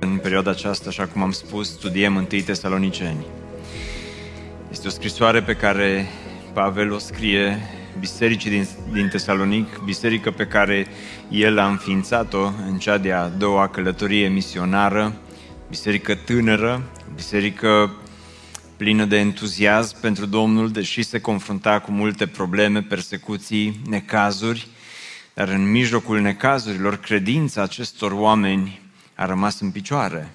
În perioada aceasta, așa cum am spus, studiem întâi Tesaloniceni. Este o scrisoare pe care Pavel o scrie bisericii din, din Tesalonic, biserică pe care el a înființat-o în cea de-a doua călătorie misionară, biserică tânără, biserică plină de entuziasm pentru Domnul, deși se confrunta cu multe probleme, persecuții, necazuri, dar în mijlocul necazurilor, credința acestor oameni a rămas în picioare.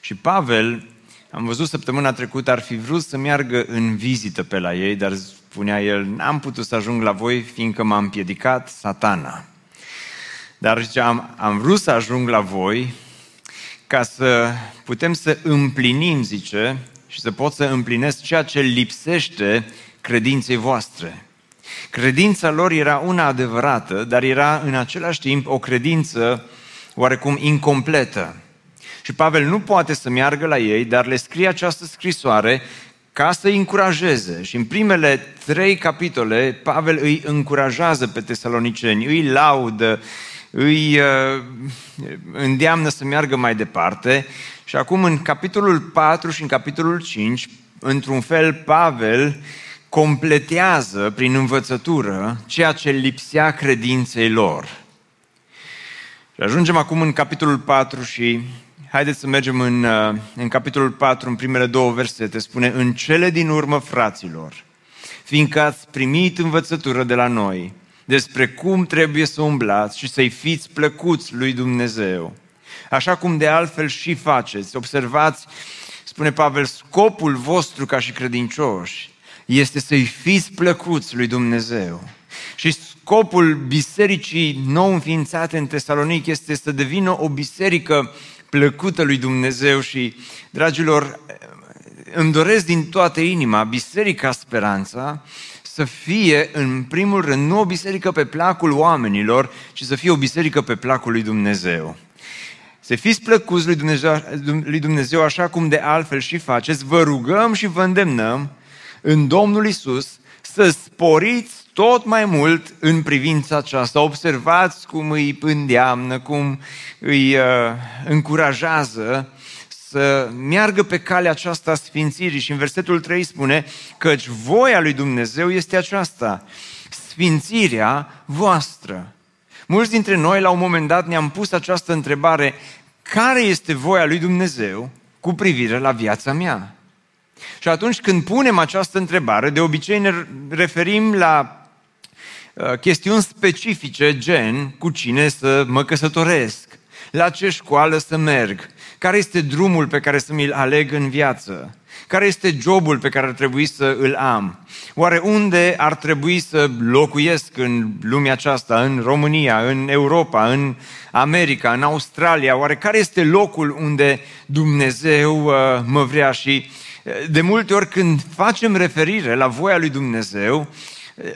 Și Pavel, am văzut săptămâna trecută, ar fi vrut să meargă în vizită pe la ei, dar spunea el, n-am putut să ajung la voi, fiindcă m-a împiedicat satana. Dar zicea, am, am vrut să ajung la voi ca să putem să împlinim, zice, și să pot să împlinesc ceea ce lipsește credinței voastre. Credința lor era una adevărată, dar era în același timp o credință oarecum incompletă. Și Pavel nu poate să meargă la ei, dar le scrie această scrisoare ca să îi încurajeze. Și în primele trei capitole, Pavel îi încurajează pe tesaloniceni, îi laudă, îi uh, îndeamnă să meargă mai departe. Și acum în capitolul 4 și în capitolul 5, într-un fel, Pavel completează prin învățătură ceea ce lipsea credinței lor. Și ajungem acum în capitolul 4 și haideți să mergem în, uh, în capitolul 4, în primele două versete. Spune, în cele din urmă, fraților, fiindcă ați primit învățătură de la noi despre cum trebuie să umblați și să-i fiți plăcuți lui Dumnezeu. Așa cum de altfel și faceți. Observați, spune Pavel, scopul vostru ca și credincioși este să-i fiți plăcuți lui Dumnezeu. Și scopul bisericii nou înființate în Tesalonic este să devină o biserică plăcută lui Dumnezeu și, dragilor, îmi doresc din toată inima Biserica Speranța să fie, în primul rând, nu o biserică pe placul oamenilor, ci să fie o biserică pe placul lui Dumnezeu. Să fiți plăcuți lui Dumnezeu, lui Dumnezeu așa cum de altfel și faceți, vă rugăm și vă îndemnăm în Domnul Isus să sporiți tot mai mult în privința aceasta. Observați cum îi îndeamnă, cum îi uh, încurajează să meargă pe calea aceasta a sfințirii. Și în versetul 3 spune căci voia lui Dumnezeu este aceasta, sfințirea voastră. Mulți dintre noi la un moment dat ne-am pus această întrebare, care este voia lui Dumnezeu cu privire la viața mea? Și atunci când punem această întrebare, de obicei ne referim la Uh, chestiuni specifice, gen cu cine să mă căsătoresc, la ce școală să merg, care este drumul pe care să mi-l aleg în viață, care este jobul pe care ar trebui să îl am, oare unde ar trebui să locuiesc în lumea aceasta, în România, în Europa, în America, în Australia, oare care este locul unde Dumnezeu uh, mă vrea? Și uh, de multe ori când facem referire la voia lui Dumnezeu,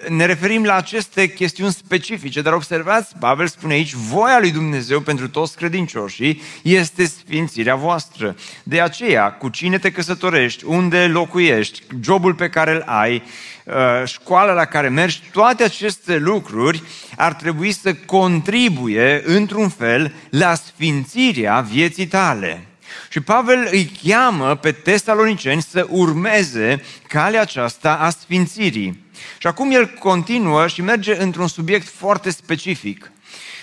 ne referim la aceste chestiuni specifice, dar observați, Pavel spune aici, voia lui Dumnezeu pentru toți credincioșii este sfințirea voastră. De aceea, cu cine te căsătorești, unde locuiești, jobul pe care îl ai, uh, școala la care mergi, toate aceste lucruri ar trebui să contribuie, într-un fel, la sfințirea vieții tale. Și Pavel îi cheamă pe tesaloniceni să urmeze calea aceasta a sfințirii. Și acum el continuă și merge într-un subiect foarte specific.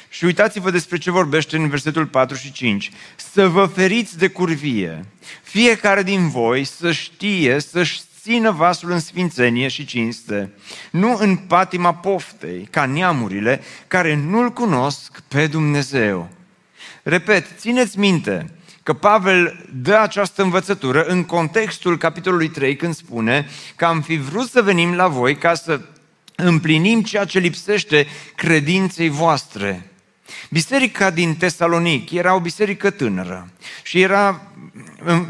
Și uitați-vă despre ce vorbește în versetul 4 și 5. Să vă feriți de curvie. Fiecare din voi să știe, să-și țină vasul în sfințenie și cinste, nu în patima poftei, ca neamurile care nu-L cunosc pe Dumnezeu. Repet, țineți minte, că Pavel dă această învățătură în contextul capitolului 3 când spune că am fi vrut să venim la voi ca să împlinim ceea ce lipsește credinței voastre. Biserica din Tesalonic era o biserică tânără și era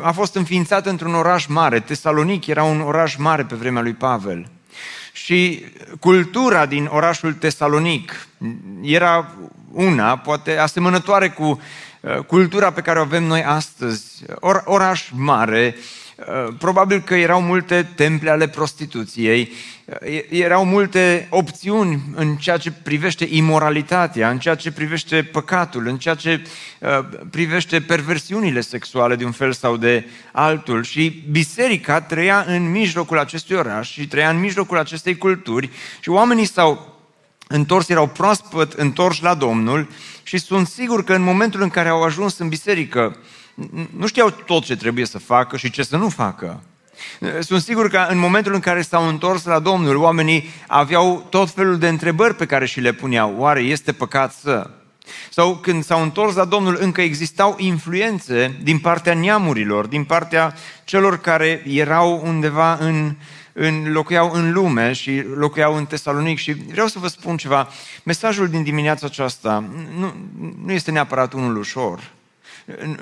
a fost înființat într-un oraș mare. Tesalonic era un oraș mare pe vremea lui Pavel. Și cultura din orașul Tesalonic era una, poate asemănătoare cu uh, cultura pe care o avem noi astăzi. Or, oraș mare, uh, probabil că erau multe temple ale prostituției, erau multe opțiuni în ceea ce privește imoralitatea, în ceea ce privește păcatul, în ceea ce uh, privește perversiunile sexuale de un fel sau de altul. Și biserica trăia în mijlocul acestui oraș și trăia în mijlocul acestei culturi și oamenii s-au întors, erau proaspăt întorși la Domnul și sunt sigur că în momentul în care au ajuns în biserică, nu știau tot ce trebuie să facă și ce să nu facă. Sunt sigur că în momentul în care s-au întors la Domnul, oamenii aveau tot felul de întrebări pe care și le puneau. Oare este păcat să? Sau când s-au întors la Domnul, încă existau influențe din partea neamurilor, din partea celor care erau undeva în, în, locuiau în lume și locuiau în Tesalonic. Și vreau să vă spun ceva. Mesajul din dimineața aceasta nu, nu este neapărat unul ușor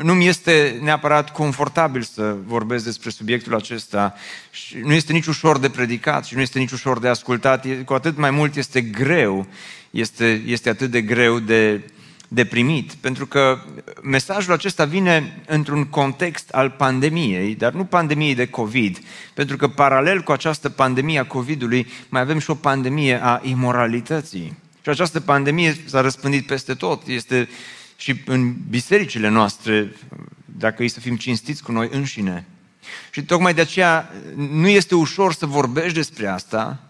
nu mi este neapărat confortabil să vorbesc despre subiectul acesta și nu este nici ușor de predicat și nu este nici ușor de ascultat, cu atât mai mult este greu, este, este atât de greu de, de primit, pentru că mesajul acesta vine într-un context al pandemiei, dar nu pandemiei de COVID, pentru că paralel cu această pandemie a COVID-ului mai avem și o pandemie a imoralității. Și această pandemie s-a răspândit peste tot, este și în bisericile noastre, dacă e să fim cinstiți cu noi înșine. Și tocmai de aceea nu este ușor să vorbești despre asta,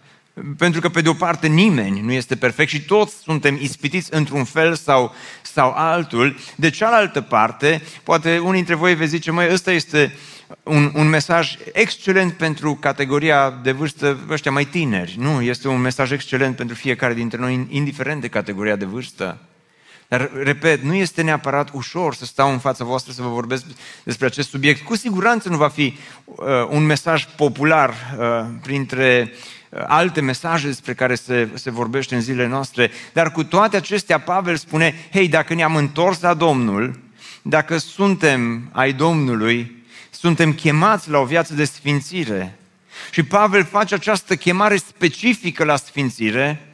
pentru că, pe de o parte, nimeni nu este perfect și toți suntem ispitiți într-un fel sau, sau altul. De cealaltă parte, poate unii dintre voi veți zice, măi, ăsta este un, un mesaj excelent pentru categoria de vârstă ăștia mai tineri. Nu, este un mesaj excelent pentru fiecare dintre noi, indiferent de categoria de vârstă. Dar, repet, nu este neapărat ușor să stau în fața voastră să vă vorbesc despre acest subiect. Cu siguranță nu va fi uh, un mesaj popular uh, printre uh, alte mesaje despre care se, se vorbește în zilele noastre, dar cu toate acestea Pavel spune, hei, dacă ne-am întors la Domnul, dacă suntem ai Domnului, suntem chemați la o viață de sfințire. Și Pavel face această chemare specifică la sfințire,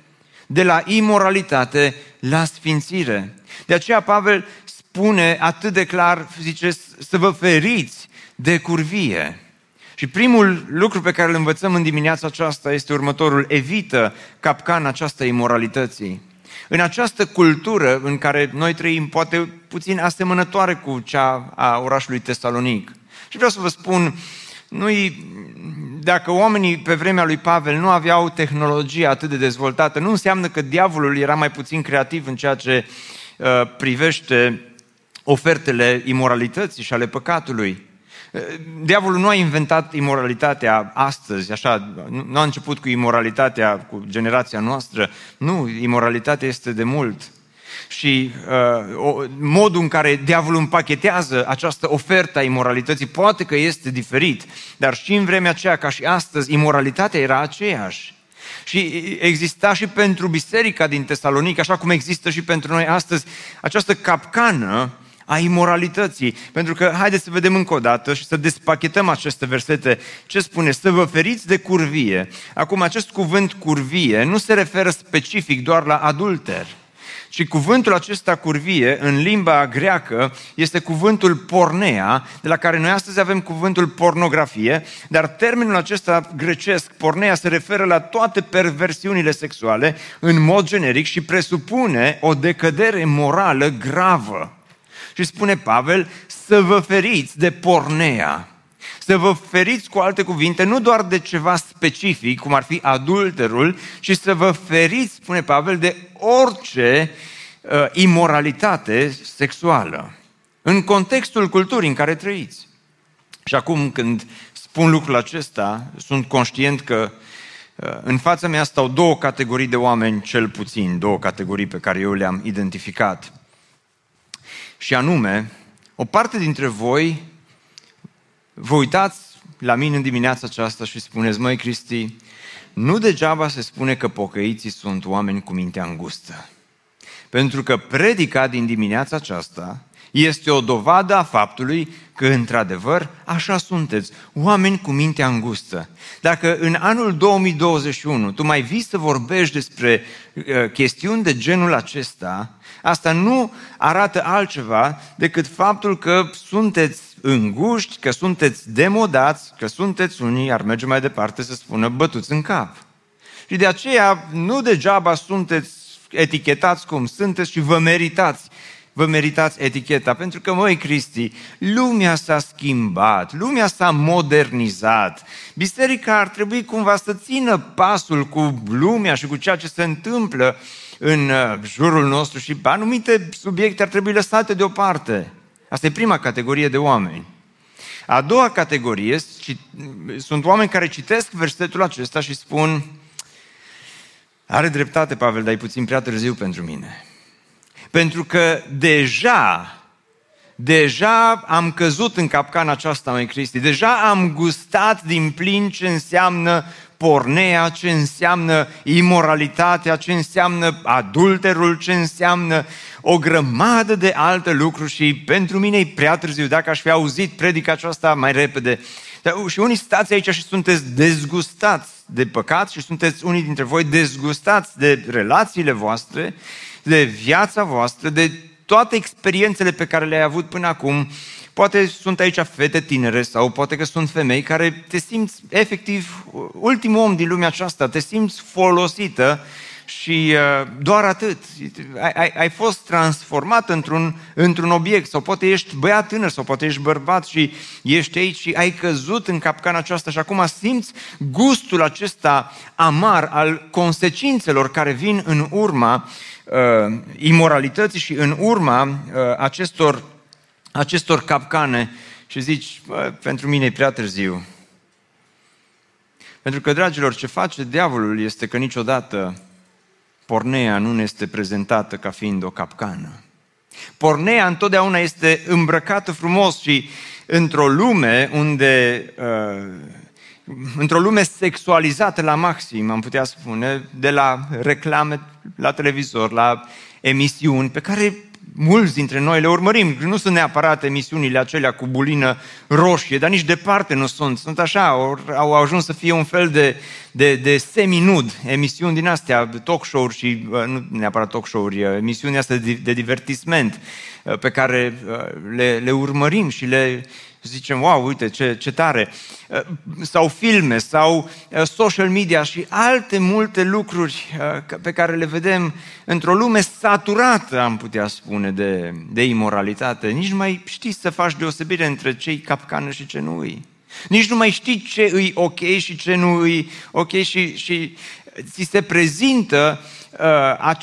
de la imoralitate la sfințire. De aceea Pavel spune atât de clar, zice, să vă feriți de curvie. Și primul lucru pe care îl învățăm în dimineața aceasta este următorul. Evită capcana aceasta imoralității. În această cultură în care noi trăim, poate puțin asemănătoare cu cea a orașului Tesalonic. Și vreau să vă spun, nu dacă oamenii pe vremea lui Pavel nu aveau tehnologie atât de dezvoltată, nu înseamnă că diavolul era mai puțin creativ în ceea ce uh, privește ofertele imoralității și ale păcatului. Uh, diavolul nu a inventat imoralitatea astăzi, așa, nu a început cu imoralitatea cu generația noastră. Nu, imoralitatea este de mult și uh, modul în care diavolul împachetează această ofertă a imoralității poate că este diferit, dar și în vremea aceea, ca și astăzi, imoralitatea era aceeași. Și exista și pentru biserica din Tesalonic, așa cum există și pentru noi astăzi, această capcană a imoralității. Pentru că, haideți să vedem încă o dată și să despachetăm aceste versete. Ce spune? Să vă feriți de curvie. Acum, acest cuvânt curvie nu se referă specific doar la adulter. Și cuvântul acesta curvie, în limba greacă, este cuvântul pornea, de la care noi astăzi avem cuvântul pornografie, dar termenul acesta grecesc, pornea, se referă la toate perversiunile sexuale în mod generic și presupune o decădere morală gravă. Și spune Pavel, să vă feriți de pornea. Să vă feriți cu alte cuvinte, nu doar de ceva specific, cum ar fi adulterul, ci să vă feriți, spune Pavel, de orice uh, imoralitate sexuală. În contextul culturii în care trăiți. Și acum când spun lucrul acesta, sunt conștient că uh, în fața mea stau două categorii de oameni, cel puțin, două categorii pe care eu le-am identificat. Și anume, o parte dintre voi vă uitați la mine în dimineața aceasta și spuneți, măi Cristi, nu degeaba se spune că pocăiții sunt oameni cu mintea îngustă. Pentru că predica din dimineața aceasta Este o dovadă a faptului că, într-adevăr, așa sunteți, oameni cu mintea îngustă. Dacă în anul 2021 tu mai vii să vorbești despre uh, chestiuni de genul acesta, asta nu arată altceva decât faptul că sunteți înguști, că sunteți demodați, că sunteți unii, ar merge mai departe să spună, bătuți în cap. Și de aceea, nu degeaba sunteți etichetați cum sunteți și vă meritați vă meritați eticheta, pentru că, măi, Cristi, lumea s-a schimbat, lumea s-a modernizat. Biserica ar trebui cumva să țină pasul cu lumea și cu ceea ce se întâmplă în uh, jurul nostru și anumite subiecte ar trebui lăsate deoparte. Asta e prima categorie de oameni. A doua categorie sunt oameni care citesc versetul acesta și spun are dreptate, Pavel, dar e puțin prea târziu pentru mine. Pentru că deja, deja am căzut în capcana aceasta, mai Cristi. Deja am gustat din plin ce înseamnă pornea, ce înseamnă imoralitatea, ce înseamnă adulterul, ce înseamnă o grămadă de alte lucruri și pentru mine e prea târziu. Dacă aș fi auzit predica aceasta mai repede, dar, și unii stați aici și sunteți dezgustați de păcat și sunteți unii dintre voi dezgustați de relațiile voastre de viața voastră, de toate experiențele pe care le-ai avut până acum. Poate sunt aici fete tinere sau poate că sunt femei care te simți efectiv ultimul om din lumea aceasta, te simți folosită și uh, doar atât. Ai, ai, ai fost transformat într-un, într-un obiect sau poate ești băiat tânăr sau poate ești bărbat și ești aici și ai căzut în capcana aceasta și acum simți gustul acesta amar al consecințelor care vin în urma uh, imoralității și în urma uh, acestor, acestor capcane și zici, pentru mine e prea târziu. Pentru că, dragilor, ce face diavolul este că niciodată pornea nu ne este prezentată ca fiind o capcană. Pornea întotdeauna este îmbrăcată frumos și într-o lume unde uh, într-o lume sexualizată la maxim, am putea spune, de la reclame la televizor, la emisiuni pe care mulți dintre noi le urmărim. Nu sunt neapărat emisiunile acelea cu bulină roșie, dar nici departe nu sunt. Sunt așa, au ajuns să fie un fel de, de, de semi-nud, emisiuni din astea, talk show-uri și, nu neapărat talk show-uri, emisiuni astea de, de divertisment pe care le, le urmărim și le, zicem, wow, uite ce, ce tare, uh, sau filme, sau uh, social media și alte multe lucruri uh, pe care le vedem într-o lume saturată, am putea spune, de, de imoralitate. Nici nu mai știi să faci deosebire între cei capcană și ce nu îi. Nici nu mai știi ce îi ok și ce nu îi ok și, și ți se prezintă uh,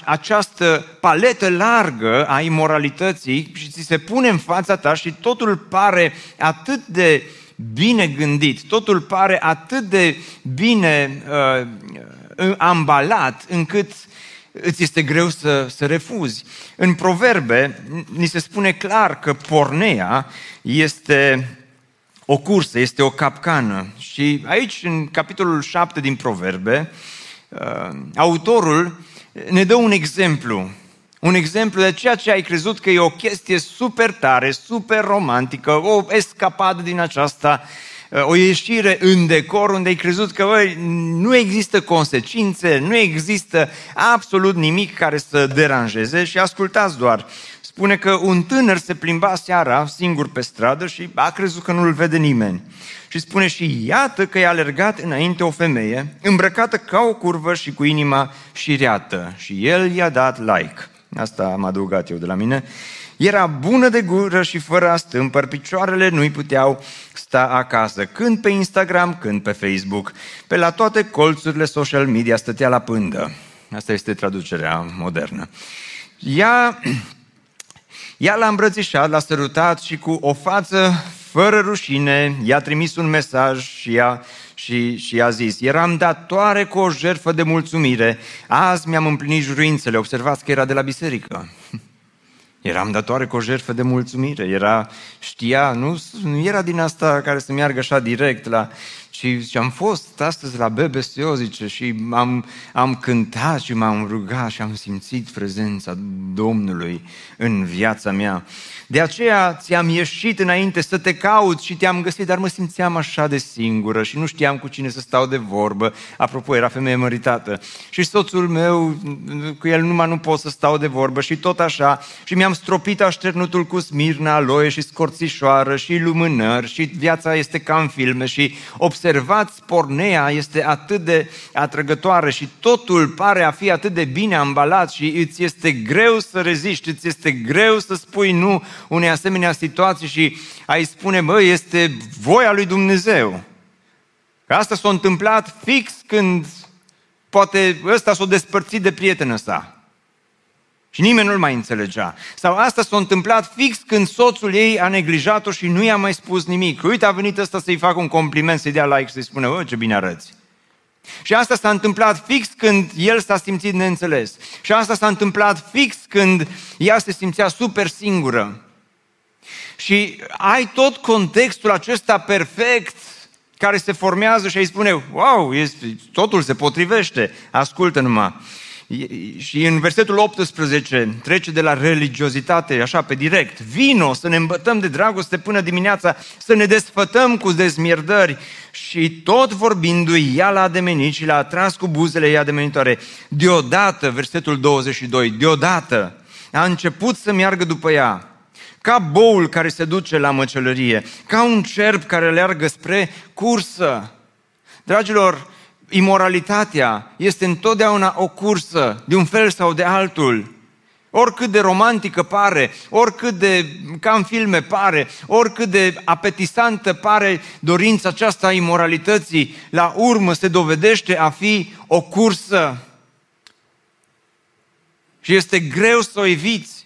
această paletă largă a imoralității și ți se pune în fața ta și totul pare atât de bine gândit, totul pare atât de bine uh, ambalat încât îți este greu să, să refuzi. În proverbe ni se spune clar că pornea este o cursă, este o capcană. Și aici, în capitolul 7 din proverbe, uh, autorul ne dă un exemplu. Un exemplu de ceea ce ai crezut că e o chestie super tare, super romantică, o escapadă din aceasta, uh, o ieșire în decor unde ai crezut că băi, nu există consecințe, nu există absolut nimic care să deranjeze și ascultați doar. Spune că un tânăr se plimba seara singur pe stradă și a crezut că nu-l vede nimeni. Și spune și iată că i-a alergat înainte o femeie, îmbrăcată ca o curvă și cu inima șireată. Și el i-a dat like. Asta am adăugat eu de la mine. Era bună de gură și fără astâmpăr, picioarele nu-i puteau sta acasă, când pe Instagram, când pe Facebook. Pe la toate colțurile social media stătea la pândă. Asta este traducerea modernă. Ea, ea l-a îmbrățișat, l-a sărutat și cu o față fără rușine, i-a trimis un mesaj și i-a, și, și i-a zis, eram datoare cu o jertfă de mulțumire, azi mi-am împlinit juruințele, observați că era de la biserică. Eram datoare cu o jertfă de mulțumire, era, știa, nu, nu era din asta care să meargă așa direct la, ci Și, și am fost astăzi la BBSO, zice, și am, am cântat și m-am rugat și am simțit prezența Domnului în viața mea. De aceea ți-am ieșit înainte să te caut și te-am găsit, dar mă simțeam așa de singură și nu știam cu cine să stau de vorbă. Apropo, era femeie măritată. Și soțul meu, cu el numai nu pot să stau de vorbă și tot așa. Și mi-am stropit așternutul cu smirna, aloe și scorțișoară și lumânări și viața este ca în filme și observați, pornea este atât de atrăgătoare și totul pare a fi atât de bine ambalat și îți este greu să reziști, îți este greu să spui nu unei asemenea situații și ai spune, bă, este voia lui Dumnezeu. Că asta s-a întâmplat fix când poate ăsta s-a despărțit de prietenă sa. Și nimeni nu-l mai înțelegea. Sau asta s-a întâmplat fix când soțul ei a neglijat-o și nu i-a mai spus nimic. Uite, a venit ăsta să-i facă un compliment, să-i dea like, să-i spună, oh, ce bine arăți. Și asta s-a întâmplat fix când el s-a simțit neînțeles. Și asta s-a întâmplat fix când ea se simțea super singură. Și ai tot contextul acesta perfect care se formează și îi spune, wow, este, totul se potrivește, ascultă numai. Și în versetul 18 trece de la religiozitate, așa pe direct, vino să ne îmbătăm de dragoste până dimineața, să ne desfătăm cu dezmierdări. Și tot vorbindu-i, ea l-a ademenit și l-a atras cu buzele ei ademenitoare. Deodată, versetul 22, deodată a început să meargă după ea ca boul care se duce la măcelărie, ca un cerb care leargă spre cursă. Dragilor, imoralitatea este întotdeauna o cursă, de un fel sau de altul. Oricât de romantică pare, oricât de ca în filme pare, oricât de apetisantă pare dorința aceasta a imoralității, la urmă se dovedește a fi o cursă. Și este greu să o eviți.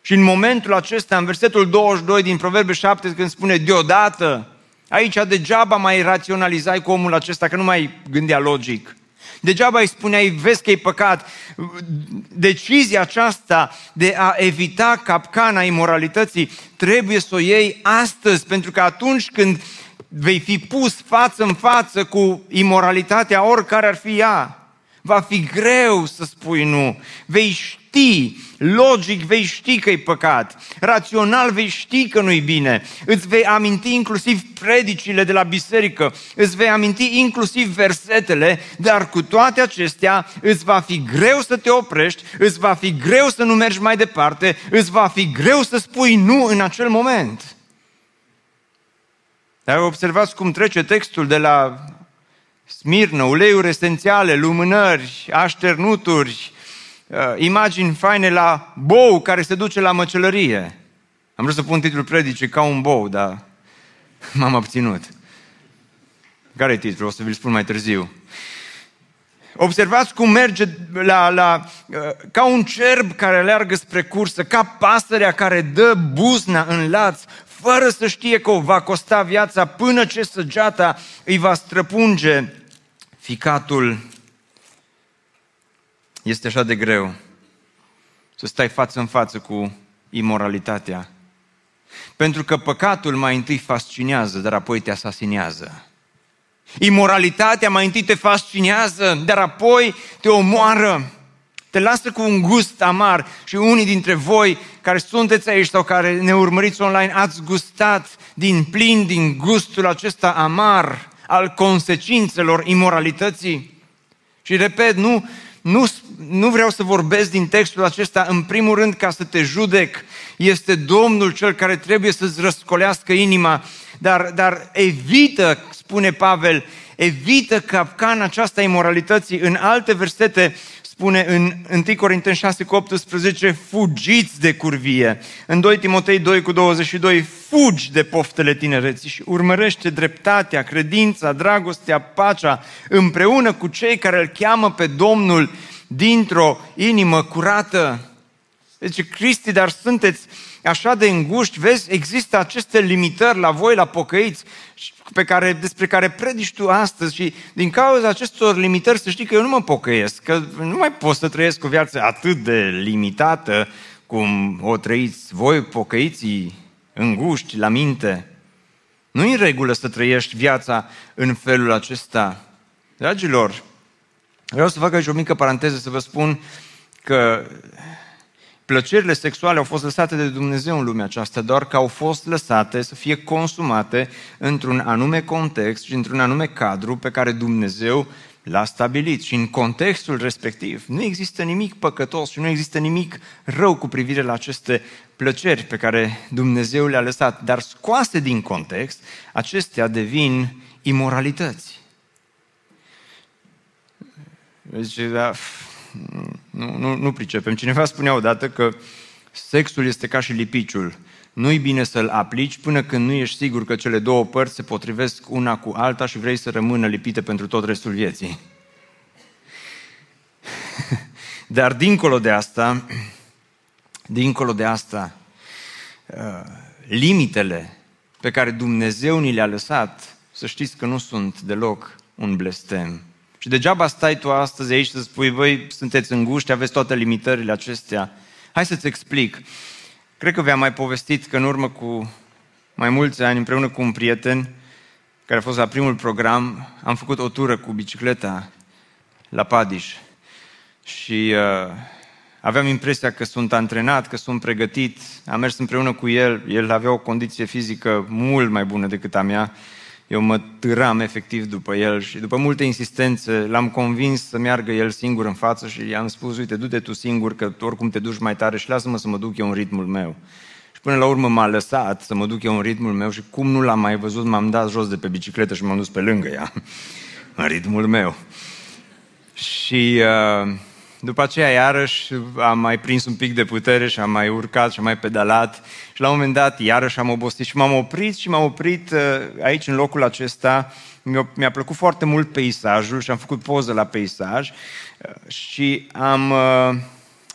Și în momentul acesta, în versetul 22 din Proverbe 7, când spune deodată, aici degeaba mai raționalizai cu omul acesta, că nu mai gândea logic. Degeaba îi spuneai, vezi că e păcat. Decizia aceasta de a evita capcana imoralității trebuie să o iei astăzi, pentru că atunci când vei fi pus față în față cu imoralitatea, oricare ar fi ea, va fi greu să spui nu. Vei ști, logic vei ști că e păcat, rațional vei ști că nu-i bine, îți vei aminti inclusiv predicile de la biserică, îți vei aminti inclusiv versetele, dar cu toate acestea îți va fi greu să te oprești, îți va fi greu să nu mergi mai departe, îți va fi greu să spui nu în acel moment. Dar observați cum trece textul de la smirnă, uleiuri esențiale, lumânări, așternuturi, uh, imagini faine la bou care se duce la măcelărie. Am vrut să pun titlul predicii ca un bou, dar m-am obținut. Care e titlul? O să vi-l spun mai târziu. Observați cum merge la, la, uh, ca un cerb care leargă spre cursă, ca pasărea care dă buzna în laț, fără să știe că o va costa viața până ce săgeata îi va străpunge ficatul. Este așa de greu să stai față în față cu imoralitatea. Pentru că păcatul mai întâi fascinează, dar apoi te asasinează. Imoralitatea mai întâi te fascinează, dar apoi te omoară te lasă cu un gust amar și unii dintre voi care sunteți aici sau care ne urmăriți online ați gustat din plin din gustul acesta amar al consecințelor imoralității. Și repet, nu, nu, nu vreau să vorbesc din textul acesta în primul rând ca să te judec. Este Domnul cel care trebuie să-ți răscolească inima, dar, dar evită, spune Pavel, evită capcana aceasta imoralității. În alte versete spune în 1 Corinteni 6 cu 18, fugiți de curvie. În 2 Timotei 2 cu 22, fugi de poftele tinereții și urmărește dreptatea, credința, dragostea, pacea, împreună cu cei care îl cheamă pe Domnul dintr-o inimă curată. Deci, Cristi, dar sunteți așa de înguști, vezi, există aceste limitări la voi, la pocăiți, pe care, despre care predici tu astăzi și din cauza acestor limitări să știi că eu nu mă pocăiesc, că nu mai pot să trăiesc o viață atât de limitată cum o trăiți voi, pocăiții, înguști la minte. Nu e în regulă să trăiești viața în felul acesta. Dragilor, vreau să fac aici o mică paranteză să vă spun că plăcerile sexuale au fost lăsate de Dumnezeu în lumea aceasta, doar că au fost lăsate să fie consumate într-un anume context și într-un anume cadru pe care Dumnezeu l-a stabilit. Și în contextul respectiv nu există nimic păcătos și nu există nimic rău cu privire la aceste plăceri pe care Dumnezeu le-a lăsat. Dar scoase din context, acestea devin imoralități. Deci, da, nu, nu, nu pricepem. Cineva spunea odată că sexul este ca și lipiciul. Nu-i bine să-l aplici până când nu ești sigur că cele două părți se potrivesc una cu alta și vrei să rămână lipite pentru tot restul vieții. Dar dincolo de asta, dincolo de asta, uh, limitele pe care Dumnezeu ni le-a lăsat, să știți că nu sunt deloc un blestem. Și degeaba stai tu astăzi aici să spui, voi sunteți înguști, aveți toate limitările acestea. Hai să-ți explic. Cred că v-am mai povestit că în urmă cu mai mulți ani, împreună cu un prieten, care a fost la primul program, am făcut o tură cu bicicleta la Padiș. Și uh, aveam impresia că sunt antrenat, că sunt pregătit. Am mers împreună cu el. El avea o condiție fizică mult mai bună decât a mea eu mă târam efectiv după el și după multe insistențe l-am convins să meargă el singur în față și i-am spus, uite, du-te tu singur, că oricum te duci mai tare și lasă-mă să mă duc eu în ritmul meu. Și până la urmă m-a lăsat să mă duc eu în ritmul meu și cum nu l-am mai văzut, m-am dat jos de pe bicicletă și m-am dus pe lângă ea, în ritmul meu. Și uh, după aceea, iarăși, am mai prins un pic de putere și am mai urcat și am mai pedalat și la un moment dat, iarăși am obosit și m-am oprit și m-am oprit uh, aici, în locul acesta. Mi-a plăcut foarte mult peisajul și am făcut poză la peisaj uh, și am... Uh,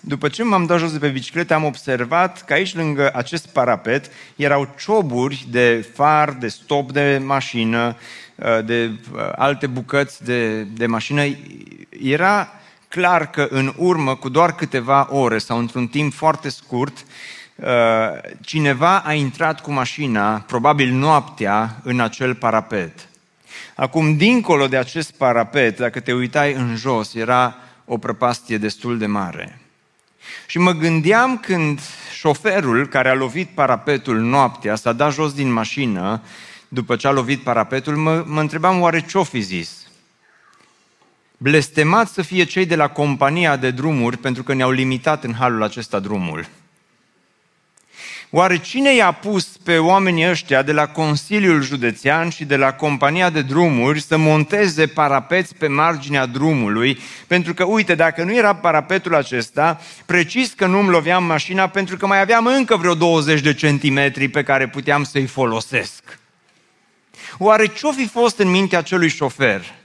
după ce m-am dat jos de pe bicicletă, am observat că aici, lângă acest parapet, erau cioburi de far, de stop de mașină, de alte bucăți de, de mașină. Era clar că în urmă, cu doar câteva ore sau într-un timp foarte scurt, uh, cineva a intrat cu mașina, probabil noaptea, în acel parapet. Acum, dincolo de acest parapet, dacă te uitai în jos, era o prăpastie destul de mare. Și mă gândeam când șoferul care a lovit parapetul noaptea s-a dat jos din mașină, după ce a lovit parapetul, mă, mă întrebam oare ce-o fi zis. Blestemați să fie cei de la compania de drumuri pentru că ne-au limitat în halul acesta drumul. Oare cine i-a pus pe oamenii ăștia de la Consiliul Județean și de la compania de drumuri să monteze parapeți pe marginea drumului? Pentru că, uite, dacă nu era parapetul acesta, precis că nu-mi loveam mașina pentru că mai aveam încă vreo 20 de centimetri pe care puteam să-i folosesc. Oare ce-o fi fost în mintea acelui șofer?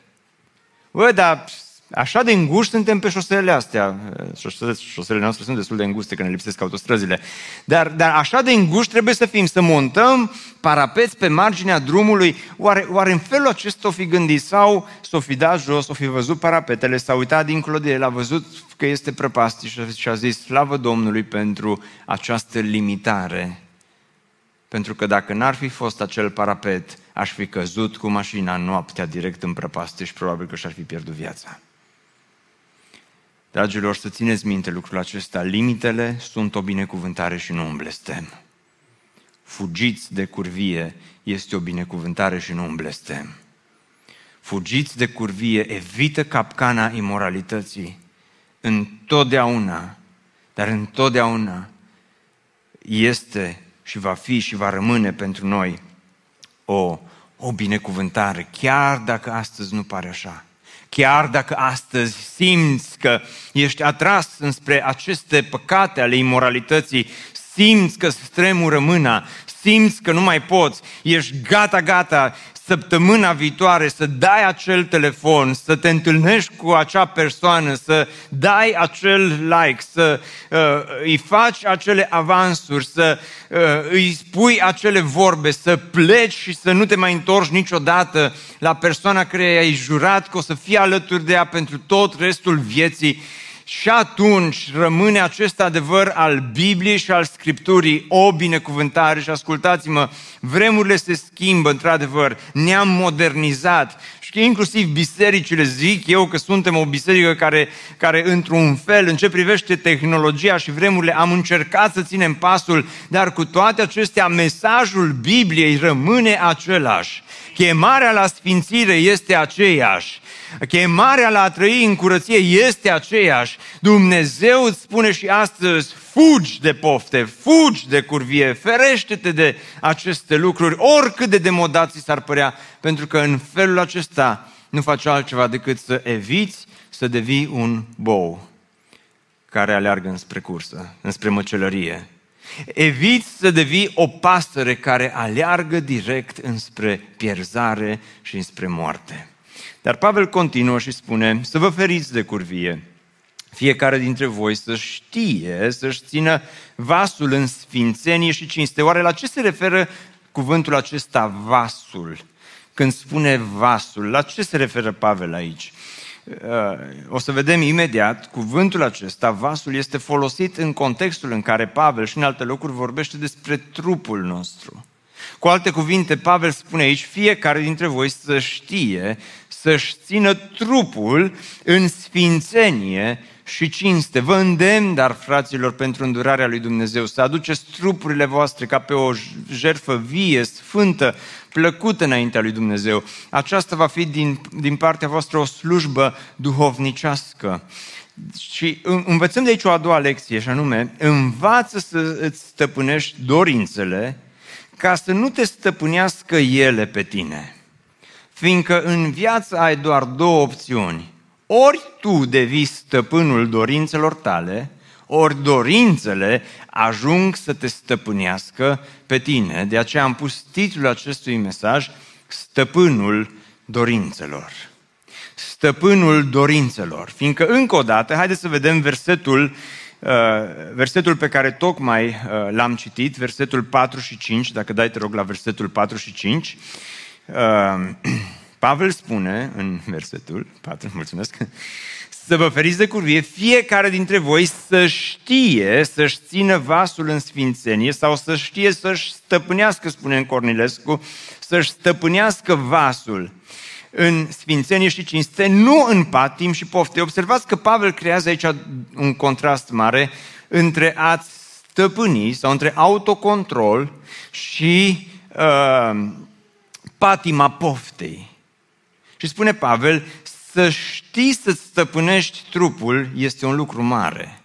Bă, dar așa de înguști suntem pe șoselele astea. Șoselele noastre sunt destul de înguste că ne lipsesc autostrăzile. Dar, dar așa de înguști trebuie să fim, să montăm parapeți pe marginea drumului. Oare, oare în felul acesta o fi gândit? Sau s-o fi dat jos, o fi văzut parapetele, s-a uitat dincolo de el, a văzut că este prăpastie și a zis, slavă Domnului pentru această limitare. Pentru că dacă n-ar fi fost acel parapet, aș fi căzut cu mașina noaptea direct în prăpastie și probabil că și-ar fi pierdut viața. Dragilor, să țineți minte lucrul acesta. Limitele sunt o binecuvântare și nu un blestem. Fugiți de curvie este o binecuvântare și nu un blestem. Fugiți de curvie, evită capcana imoralității. Întotdeauna, dar întotdeauna este și va fi și va rămâne pentru noi o, o binecuvântare, chiar dacă astăzi nu pare așa. Chiar dacă astăzi simți că ești atras înspre aceste păcate ale imoralității, simți că stremură mâna, simți că nu mai poți, ești gata, gata, săptămâna viitoare să dai acel telefon, să te întâlnești cu acea persoană, să dai acel like, să uh, îi faci acele avansuri, să uh, îi spui acele vorbe, să pleci și să nu te mai întorci niciodată la persoana care ai jurat că o să fie alături de ea pentru tot restul vieții și atunci rămâne acest adevăr al Bibliei și al Scripturii, o binecuvântare și ascultați-mă, vremurile se schimbă într-adevăr, ne-am modernizat și inclusiv bisericile zic eu că suntem o biserică care, care într-un fel, în ce privește tehnologia și vremurile, am încercat să ținem pasul, dar cu toate acestea mesajul Bibliei rămâne același. Chemarea la sfințire este aceeași. Chemarea la a trăi în curăție este aceeași. Dumnezeu îți spune și astăzi, fugi de pofte, fugi de curvie, ferește-te de aceste lucruri, oricât de demodații s-ar părea, pentru că în felul acesta nu faci altceva decât să eviți să devii un bou care aleargă înspre cursă, înspre măcelărie. Eviți să devii o pasăre care aleargă direct înspre pierzare și înspre moarte. Dar Pavel continuă și spune, să vă feriți de curvie, fiecare dintre voi să știe, să-și țină vasul în sfințenie și cinste. Oare la ce se referă cuvântul acesta, vasul? Când spune vasul, la ce se referă Pavel aici? Uh, o să vedem imediat, cuvântul acesta, vasul, este folosit în contextul în care Pavel și în alte locuri vorbește despre trupul nostru. Cu alte cuvinte, Pavel spune aici, fiecare dintre voi să știe, să-și țină trupul în sfințenie și cinste. Vă îndemn, dar, fraților, pentru îndurarea lui Dumnezeu, să aduceți trupurile voastre ca pe o jerfă vie, sfântă, plăcută înaintea lui Dumnezeu. Aceasta va fi din, din partea voastră o slujbă duhovnicească. Și învățăm de aici o a doua lecție, și anume, învață să îți stăpânești dorințele ca să nu te stăpânească ele pe tine. Fiindcă în viață ai doar două opțiuni. Ori tu devii stăpânul dorințelor tale, ori dorințele ajung să te stăpânească pe tine. De aceea am pus titlul acestui mesaj, Stăpânul dorințelor. Stăpânul dorințelor. Fiindcă, încă o dată, haideți să vedem versetul, uh, versetul pe care tocmai uh, l-am citit, versetul 4 și 5, dacă dai te rog la versetul 4 și 5. Uh, Pavel spune în versetul 4, mulțumesc, să vă feriți de curvie, fiecare dintre voi să știe să-și țină vasul în sfințenie sau să știe să-și stăpânească, spune în Cornilescu, să-și stăpânească vasul în sfințenie și cinste, nu în patim și pofte. Observați că Pavel creează aici un contrast mare între a stăpâni sau între autocontrol și uh, patima poftei. Și spune Pavel, să știi să-ți stăpânești trupul este un lucru mare.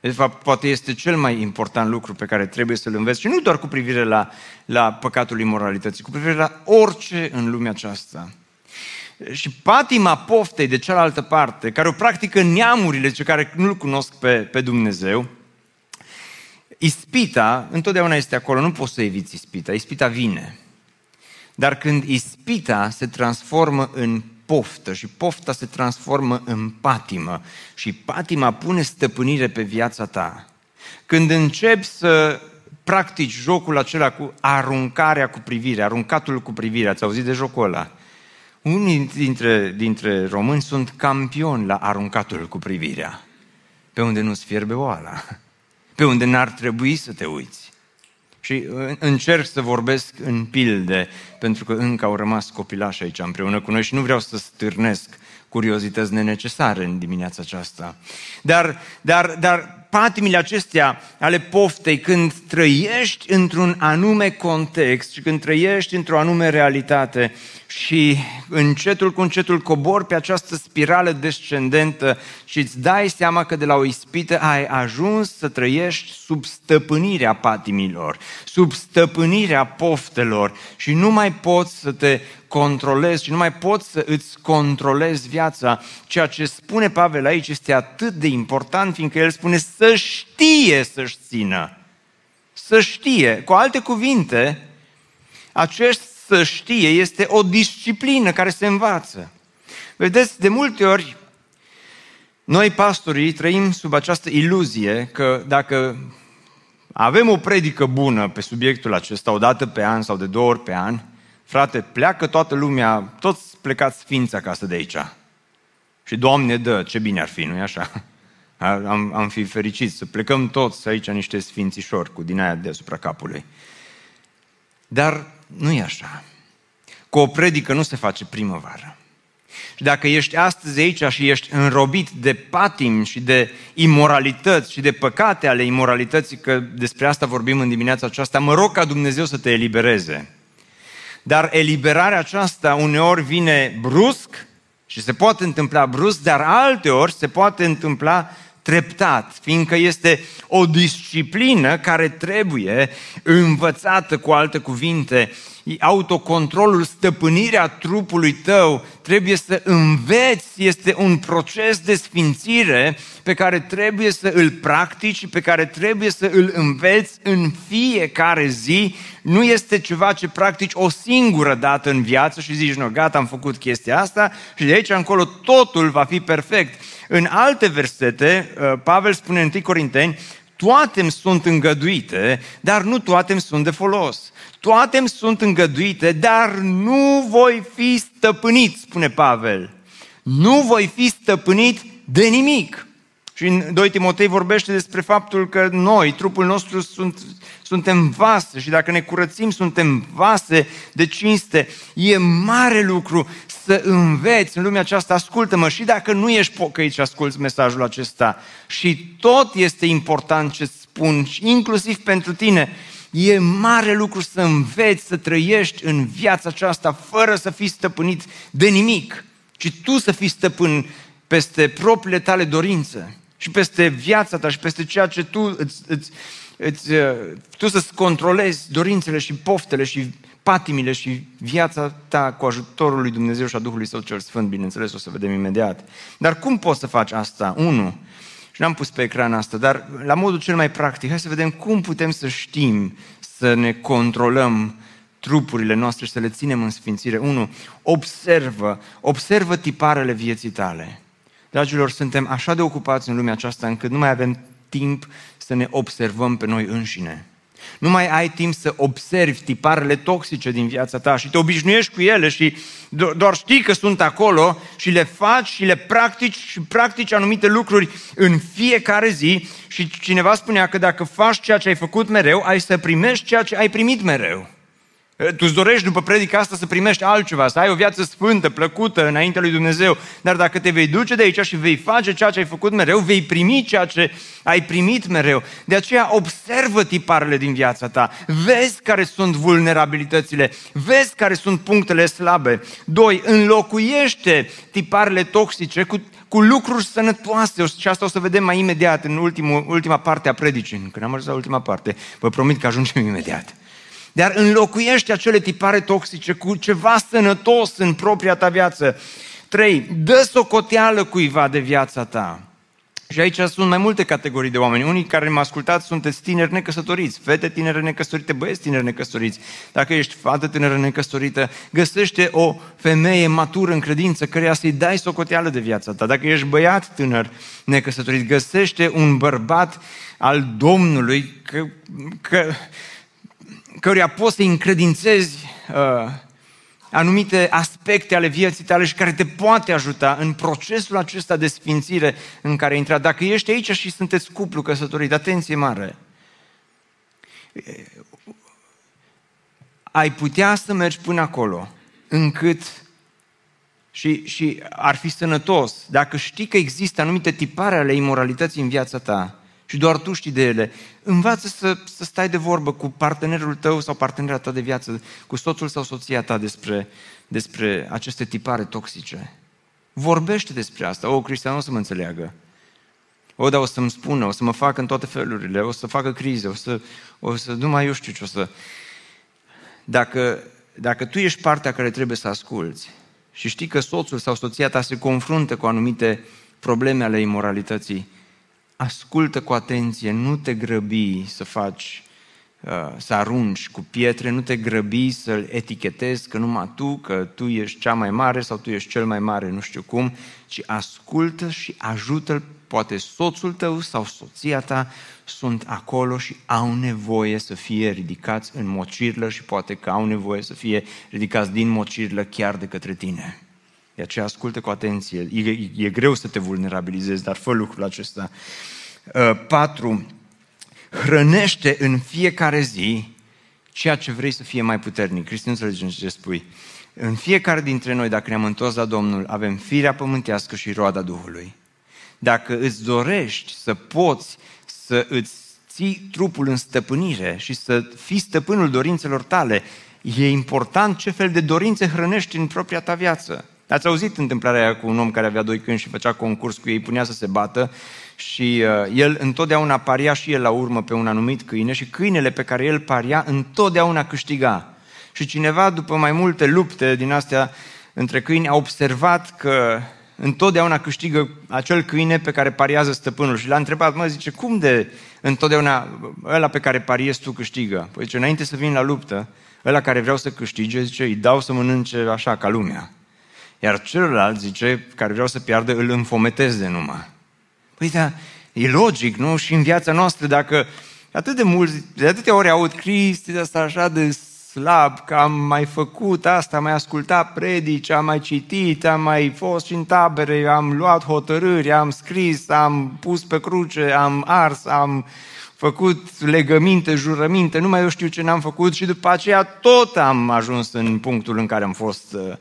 De fapt, poate este cel mai important lucru pe care trebuie să-l înveți și nu doar cu privire la, la păcatul imoralității, cu privire la orice în lumea aceasta. Și patima poftei de cealaltă parte, care o practică neamurile, cei care nu-L cunosc pe, pe Dumnezeu, ispita, întotdeauna este acolo, nu poți să eviți ispita, ispita vine. Dar când ispita se transformă în poftă și pofta se transformă în patimă și patima pune stăpânire pe viața ta. Când începi să practici jocul acela cu aruncarea cu privire, aruncatul cu privire, ați auzit de jocul ăla? Unii dintre, dintre români sunt campioni la aruncatul cu privirea, pe unde nu-ți fierbe oala, pe unde n-ar trebui să te uiți. Și încerc să vorbesc în pilde, pentru că încă au rămas copilași aici împreună cu noi și nu vreau să stârnesc curiozități nenecesare în dimineața aceasta. Dar, dar, dar patimile acestea ale poftei, când trăiești într-un anume context și când trăiești într-o anume realitate, și încetul cu încetul cobor pe această spirală descendentă și îți dai seama că de la o ispită ai ajuns să trăiești sub stăpânirea patimilor, sub stăpânirea poftelor și nu mai poți să te controlezi și nu mai poți să îți controlezi viața. Ceea ce spune Pavel aici este atât de important, fiindcă el spune să știe să-și țină. Să știe. Cu alte cuvinte, acest să știe este o disciplină care se învață. Vedeți, de multe ori, noi pastorii trăim sub această iluzie că dacă avem o predică bună pe subiectul acesta, o dată pe an sau de două ori pe an, frate, pleacă toată lumea, toți plecați ființa acasă de aici. Și Doamne dă, ce bine ar fi, nu-i așa? Am, am fi fericiți să plecăm toți aici niște sfințișori cu din aia deasupra capului. Dar nu e așa. Cu o predică nu se face primăvară. Și dacă ești astăzi aici și ești înrobit de patim și de imoralități și de păcate ale imoralității, că despre asta vorbim în dimineața aceasta, mă rog ca Dumnezeu să te elibereze. Dar eliberarea aceasta uneori vine brusc și se poate întâmpla brusc, dar alteori se poate întâmpla treptat, fiindcă este o disciplină care trebuie învățată cu alte cuvinte autocontrolul, stăpânirea trupului tău, trebuie să înveți, este un proces de sfințire pe care trebuie să îl practici, pe care trebuie să îl înveți în fiecare zi. Nu este ceva ce practici o singură dată în viață și zici, nu, gata, am făcut chestia asta și de aici încolo totul va fi perfect. În alte versete, uh, Pavel spune în 1 Corinteni, toate îmi sunt îngăduite, dar nu toate îmi sunt de folos toate îmi sunt îngăduite, dar nu voi fi stăpânit, spune Pavel. Nu voi fi stăpânit de nimic. Și în 2 Timotei vorbește despre faptul că noi, trupul nostru, sunt, suntem vase și dacă ne curățim, suntem vase de cinste. E mare lucru să înveți în lumea aceasta, ascultă-mă, și dacă nu ești pocăit și asculți mesajul acesta. Și tot este important ce spun, inclusiv pentru tine. E mare lucru să înveți să trăiești în viața aceasta fără să fii stăpânit de nimic, ci tu să fii stăpân peste propriile tale dorințe și peste viața ta și peste ceea ce tu îți, îți, îți, uh, tu să-ți controlezi dorințele și poftele și patimile și viața ta cu ajutorul lui Dumnezeu și a Duhului Său cel Sfânt, bineînțeles, o să vedem imediat. Dar cum poți să faci asta? Unu, și n-am pus pe ecran asta, dar la modul cel mai practic, hai să vedem cum putem să știm, să ne controlăm trupurile noastre și să le ținem în sfințire. Unu, observă, observă tiparele vieții tale. Dragilor, suntem așa de ocupați în lumea aceasta încât nu mai avem timp să ne observăm pe noi înșine. Nu mai ai timp să observi tiparele toxice din viața ta și te obișnuiești cu ele și doar știi că sunt acolo și le faci și le practici și practici anumite lucruri în fiecare zi și cineva spunea că dacă faci ceea ce ai făcut mereu, ai să primești ceea ce ai primit mereu. Tu îți dorești după predica asta să primești altceva, să ai o viață sfântă, plăcută înaintea lui Dumnezeu. Dar dacă te vei duce de aici și vei face ceea ce ai făcut mereu, vei primi ceea ce ai primit mereu. De aceea observă tiparele din viața ta. Vezi care sunt vulnerabilitățile. Vezi care sunt punctele slabe. Doi, înlocuiește tiparele toxice cu, cu lucruri sănătoase. Și asta o să vedem mai imediat în ultimul, ultima parte a predicii. Când am ajuns la ultima parte, vă promit că ajungem imediat dar înlocuiește acele tipare toxice cu ceva sănătos în propria ta viață. 3. Dă socoteală cuiva de viața ta. Și aici sunt mai multe categorii de oameni. Unii care mă ascultați sunteți tineri necăsătoriți, fete tinere necăsătorite, băieți tineri necăsătoriți. Dacă ești fată tânără necăsătorită, găsește o femeie matură în credință căreia să-i dai socoteală de viața ta. Dacă ești băiat tânăr necăsătorit, găsește un bărbat al Domnului că, că căruia poți să încredințezi uh, anumite aspecte ale vieții tale și care te poate ajuta în procesul acesta de sfințire în care intrat. Dacă ești aici și sunteți cuplu căsătorit, atenție mare, ai putea să mergi până acolo încât și, și ar fi sănătos dacă știi că există anumite tipare ale imoralității în viața ta, și doar tu știi de ele. Învață să, să stai de vorbă cu partenerul tău sau partenera ta de viață, cu soțul sau soția ta despre, despre aceste tipare toxice. Vorbește despre asta. O, Cristian o să mă înțeleagă. O, da, o să-mi spună, o să mă facă în toate felurile, o să facă crize, o să, o să nu mai eu știu ce o să... Dacă, dacă tu ești partea care trebuie să asculți și știi că soțul sau soția ta se confruntă cu anumite probleme ale imoralității, ascultă cu atenție, nu te grăbi să faci, uh, să arunci cu pietre, nu te grăbi să-l etichetezi că numai tu, că tu ești cea mai mare sau tu ești cel mai mare, nu știu cum, ci ascultă și ajută-l, poate soțul tău sau soția ta sunt acolo și au nevoie să fie ridicați în mocirlă și poate că au nevoie să fie ridicați din mocirlă chiar de către tine. De aceea ascultă cu atenție. E, e greu să te vulnerabilizezi, dar fă lucrul acesta. Uh, patru, hrănește în fiecare zi ceea ce vrei să fie mai puternic. Cristi, nu înțelegi ce spui. În fiecare dintre noi, dacă ne-am întors la Domnul, avem firea pământească și roada Duhului. Dacă îți dorești să poți să îți ții trupul în stăpânire și să fii stăpânul dorințelor tale, e important ce fel de dorințe hrănești în propria ta viață. Ați auzit întâmplarea aia cu un om care avea doi câini și făcea concurs cu ei, punea să se bată și uh, el întotdeauna paria și el la urmă pe un anumit câine și câinele pe care el paria întotdeauna câștiga. Și cineva, după mai multe lupte din astea între câini, a observat că întotdeauna câștigă acel câine pe care pariază stăpânul. Și l-a întrebat, mă, zice, cum de întotdeauna ăla pe care pariezi tu câștigă? Păi zice, înainte să vin la luptă, ăla care vreau să câștige, zice, îi dau să mănânce așa ca lumea. Iar celălalt, zice, care vreau să piardă, îl înfometez de numai. Păi da, e logic, nu? Și în viața noastră, dacă atât de mulți, de atâtea ori aud Cristi de asta așa de slab, că am mai făcut asta, am mai ascultat predici, am mai citit, am mai fost în tabere, am luat hotărâri, am scris, am pus pe cruce, am ars, am făcut legăminte, jurăminte, nu mai eu știu ce n-am făcut și după aceea tot am ajuns în punctul în care am fost uh,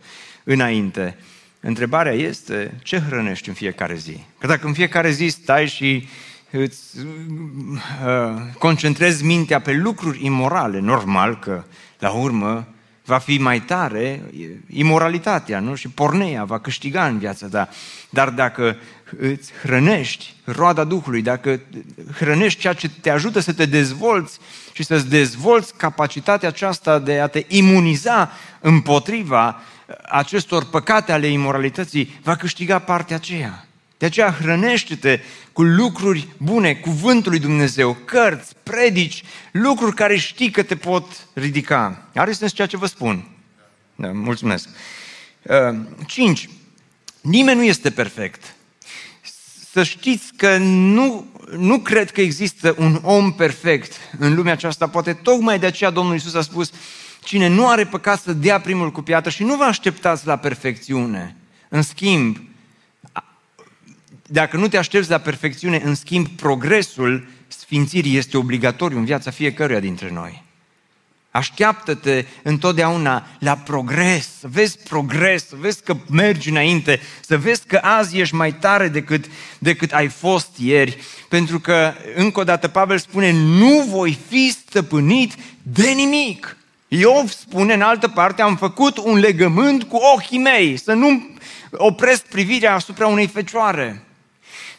înainte. Întrebarea este, ce hrănești în fiecare zi? Că dacă în fiecare zi stai și îți uh, concentrezi mintea pe lucruri imorale, normal că la urmă va fi mai tare imoralitatea, nu? Și porneia va câștiga în viața ta. Dar dacă îți hrănești roada Duhului, dacă hrănești ceea ce te ajută să te dezvolți și să-ți dezvolți capacitatea aceasta de a te imuniza împotriva acestor păcate ale imoralității, va câștiga partea aceea. De aceea hrănește-te cu lucruri bune, cuvântul lui Dumnezeu, cărți, predici, lucruri care știi că te pot ridica. Are sens ceea ce vă spun? Da, mulțumesc. Uh, cinci. Nimeni nu este perfect. Să știți că nu, nu cred că există un om perfect în lumea aceasta. Poate tocmai de aceea Domnul Isus a spus Cine nu are păcat să dea primul cu piatră și nu vă așteptați la perfecțiune. În schimb, dacă nu te aștepți la perfecțiune, în schimb, progresul sfințirii este obligatoriu în viața fiecăruia dintre noi. Așteaptă-te întotdeauna la progres, să vezi progres, să vezi că mergi înainte, să vezi că azi ești mai tare decât, decât ai fost ieri. Pentru că, încă o dată, Pavel spune, nu voi fi stăpânit de nimic. Iov spune în altă parte, am făcut un legământ cu ochii mei, să nu opresc privirea asupra unei fecioare.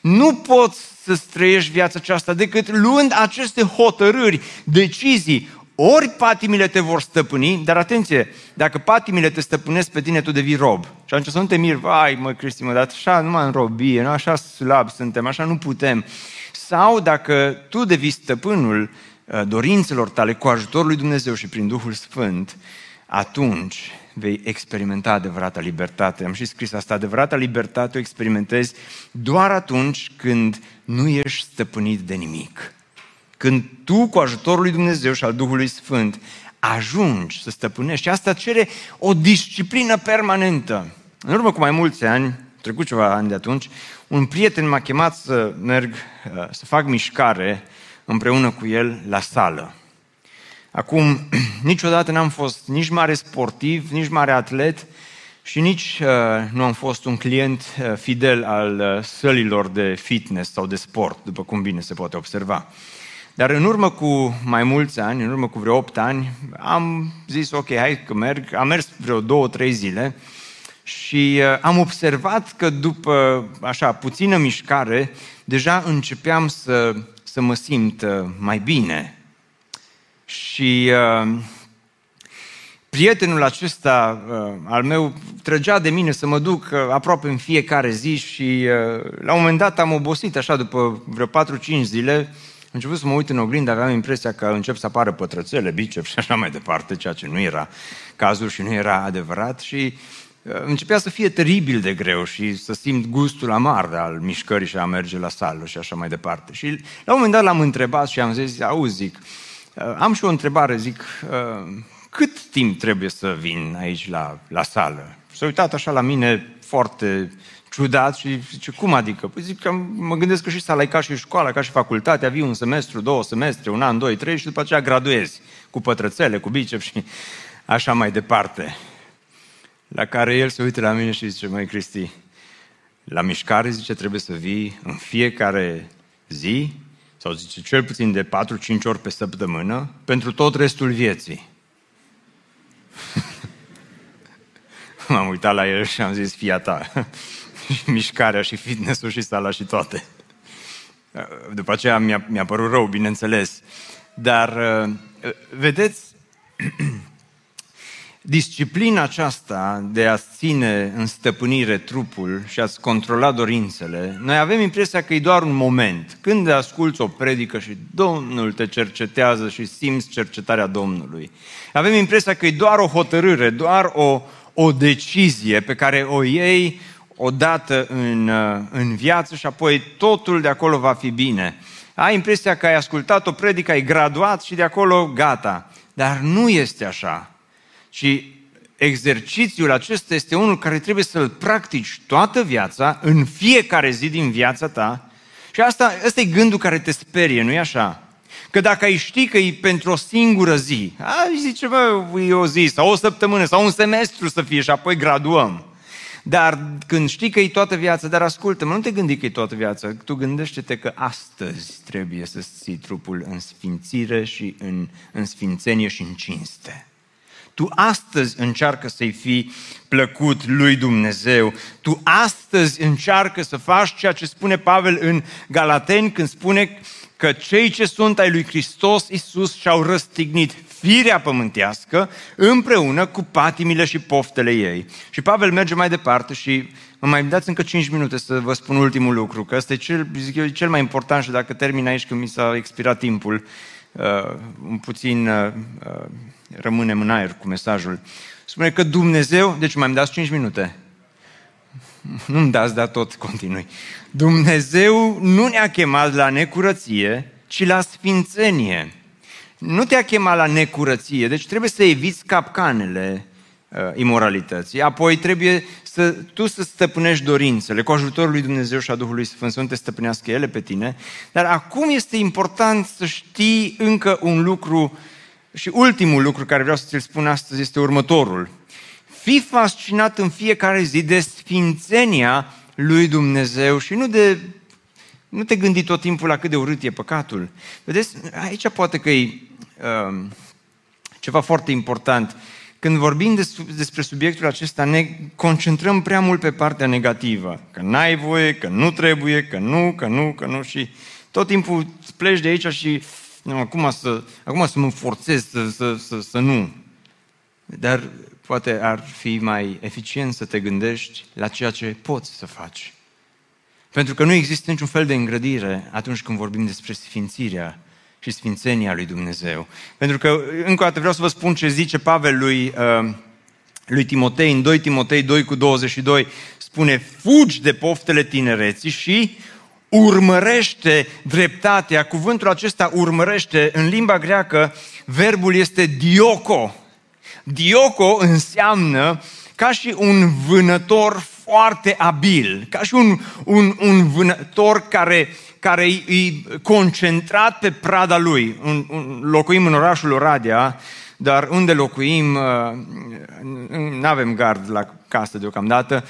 Nu poți să trăiești viața aceasta decât luând aceste hotărâri, decizii. Ori patimile te vor stăpâni, dar atenție, dacă patimile te stăpânesc pe tine, tu devii rob. Și atunci să nu te miri, vai mă Cristi, mă, dar așa numai în robie, nu așa slab suntem, așa nu putem. Sau dacă tu devii stăpânul Uh, dorințelor tale cu ajutorul lui Dumnezeu și prin Duhul Sfânt, atunci vei experimenta adevărata libertate. Am și scris asta, adevărata libertate o experimentezi doar atunci când nu ești stăpânit de nimic. Când tu, cu ajutorul lui Dumnezeu și al Duhului Sfânt, ajungi să stăpânești. Asta cere o disciplină permanentă. În urmă cu mai mulți ani, trecut ceva ani de atunci, un prieten m-a chemat să merg, uh, să fac mișcare împreună cu el la sală. Acum, niciodată n-am fost nici mare sportiv, nici mare atlet și nici uh, nu am fost un client uh, fidel al uh, sălilor de fitness sau de sport, după cum bine se poate observa. Dar în urmă cu mai mulți ani, în urmă cu vreo 8 ani, am zis, ok, hai că merg, am mers vreo două, trei zile și uh, am observat că după așa puțină mișcare, deja începeam să să mă simt uh, mai bine. Și uh, prietenul acesta uh, al meu trăgea de mine să mă duc uh, aproape în fiecare zi și uh, la un moment dat am obosit așa după vreo 4-5 zile. Am început să mă uit în oglindă, aveam impresia că încep să apară pătrățele, biceps și așa mai departe, ceea ce nu era cazul și nu era adevărat și Uh, începea să fie teribil de greu și să simt gustul amar al mișcării și a merge la sală și așa mai departe. Și la un moment dat l-am întrebat și am zis, auzi, zic, uh, am și o întrebare, zic, uh, cât timp trebuie să vin aici la, la sală? S-a uitat așa la mine foarte ciudat și zice, cum adică? Păi zic că mă gândesc că și sala e ca și școala, ca și facultatea, vii un semestru, două semestre, un an, doi, trei și după aceea graduezi cu pătrățele, cu biceps și așa mai departe. La care el se uită la mine și zice, măi Cristi, la mișcare, zice, trebuie să vii în fiecare zi, sau zice, cel puțin de 4-5 ori pe săptămână, pentru tot restul vieții. M-am uitat la el și am zis, fia ta, și mișcarea și fitness-ul și sala și toate. După aceea mi-a, mi-a părut rău, bineînțeles. Dar, vedeți, disciplina aceasta de a ține în stăpânire trupul și a-ți controla dorințele, noi avem impresia că e doar un moment. Când asculți o predică și Domnul te cercetează și simți cercetarea Domnului. Avem impresia că e doar o hotărâre, doar o, o decizie pe care o iei odată în, în viață și apoi totul de acolo va fi bine. Ai impresia că ai ascultat o predică, ai graduat și de acolo gata. Dar nu este așa. Și exercițiul acesta este unul care trebuie să-l practici toată viața, în fiecare zi din viața ta. Și asta, asta e gândul care te sperie, nu-i așa? Că dacă ai ști că e pentru o singură zi, ai zice, bă, e o zi, sau o săptămână, sau un semestru să fie și apoi graduăm. Dar când știi că e toată viața, dar ascultă-mă, nu te gândi că e toată viața, tu gândește-te că astăzi trebuie să ții trupul în sfințire și în, în sfințenie și în cinste. Tu astăzi încearcă să-i fii plăcut lui Dumnezeu. Tu astăzi încearcă să faci ceea ce spune Pavel în Galateni când spune că cei ce sunt ai lui Hristos Iisus și-au răstignit firea pământească împreună cu patimile și poftele ei. Și Pavel merge mai departe și mă mai dați încă 5 minute să vă spun ultimul lucru, că ăsta e cel, zic eu, cel mai important și dacă termin aici când mi s-a expirat timpul, uh, un puțin uh, uh, rămânem în aer cu mesajul. Spune că Dumnezeu, deci mai-mi dați 5 minute, nu-mi dați, dar tot continui. Dumnezeu nu ne-a chemat la necurăție, ci la sfințenie. Nu te-a chemat la necurăție, deci trebuie să eviți capcanele uh, imoralității. Apoi trebuie să, tu să stăpânești dorințele cu ajutorul lui Dumnezeu și a Duhului Sfânt, să nu te stăpânească ele pe tine. Dar acum este important să știi încă un lucru și ultimul lucru care vreau să ți-l spun astăzi este următorul. Fii fascinat în fiecare zi de sfințenia lui Dumnezeu și nu de nu te gândi tot timpul la cât de urât e păcatul. Vedeți, aici poate că e uh, ceva foarte important. Când vorbim despre subiectul acesta, ne concentrăm prea mult pe partea negativă. Că n-ai voie, că nu trebuie, că nu, că nu, că nu și tot timpul pleci de aici și nu, acum, să, acum să mă forțez să, să, să, să nu. Dar poate ar fi mai eficient să te gândești la ceea ce poți să faci. Pentru că nu există niciun fel de îngrădire atunci când vorbim despre sfințirea și sfințenia lui Dumnezeu. Pentru că, încă o dată, vreau să vă spun ce zice Pavel lui, uh, lui Timotei, în 2 Timotei 2 cu 22, spune, fugi de poftele tinereții și urmărește dreptatea. Cuvântul acesta urmărește, în limba greacă, verbul este dioco. Dioco înseamnă ca și un vânător foarte abil, ca și un, un, un vânător care, care e concentrat pe prada lui. Un, un, locuim în orașul Oradea, dar unde locuim, uh, nu avem gard la casă deocamdată,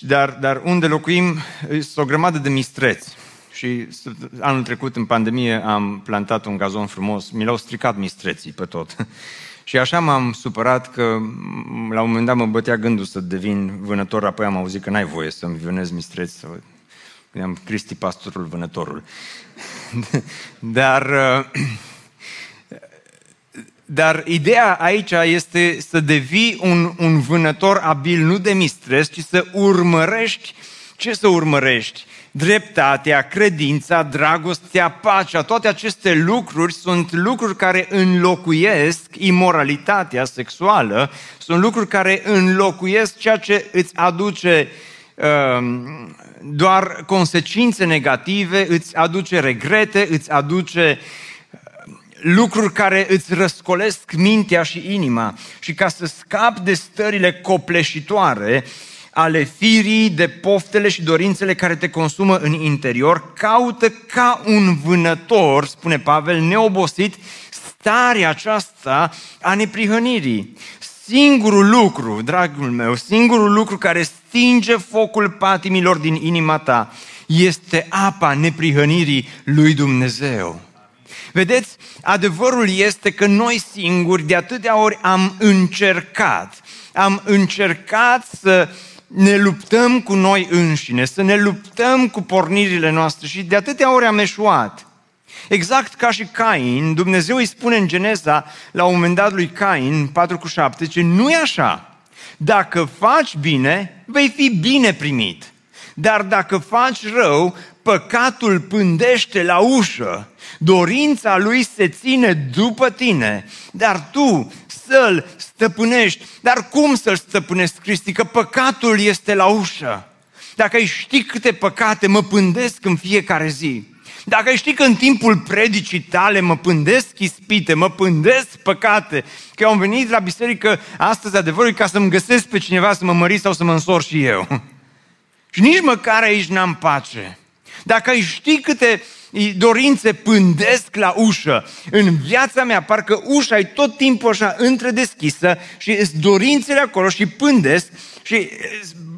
dar, dar unde locuim este o grămadă de mistreți. Și anul trecut, în pandemie, am plantat un gazon frumos. Mi l-au stricat mistreții pe tot. Și așa m-am supărat că la un moment dat mă bătea gândul să devin vânător, apoi am auzit că n-ai voie să-mi vânezi mistreți. Să... Am Cristi pastorul vânătorul. Dar, dar ideea aici este să devii un, un vânător abil, nu de mistres, ci să urmărești. Ce să urmărești? dreptatea, credința, dragostea, pacea, toate aceste lucruri sunt lucruri care înlocuiesc imoralitatea sexuală, sunt lucruri care înlocuiesc ceea ce îți aduce uh, doar consecințe negative, îți aduce regrete, îți aduce lucruri care îți răscolesc mintea și inima și ca să scapi de stările copleșitoare ale firii, de poftele și dorințele care te consumă în interior, caută ca un vânător, spune Pavel, neobosit, starea aceasta a neprihănirii. Singurul lucru, dragul meu, singurul lucru care stinge focul patimilor din inima ta este apa neprihănirii lui Dumnezeu. Vedeți, adevărul este că noi singuri de atâtea ori am încercat, am încercat să ne luptăm cu noi înșine, să ne luptăm cu pornirile noastre și de atâtea ori am eșuat. Exact ca și Cain, Dumnezeu îi spune în Geneza, la un moment dat lui Cain, 4 cu 7, zice, nu e așa. Dacă faci bine, vei fi bine primit. Dar dacă faci rău, păcatul pândește la ușă, dorința lui se ține după tine, dar tu să-l stăpânești. Dar cum să-l stăpânesc, Cristi? Că păcatul este la ușă. Dacă ai ști câte păcate mă pândesc în fiecare zi, dacă ai ști că în timpul predicii tale mă pândesc ispite, mă pândesc păcate, că eu am venit la biserică astăzi adevărul ca să-mi găsesc pe cineva să mă mări sau să mă însor și eu. și nici măcar aici n-am pace. Dacă ai ști câte dorințe pândesc la ușă, în viața mea parcă ușa e tot timpul așa întredeschisă și dorințele acolo și pândesc și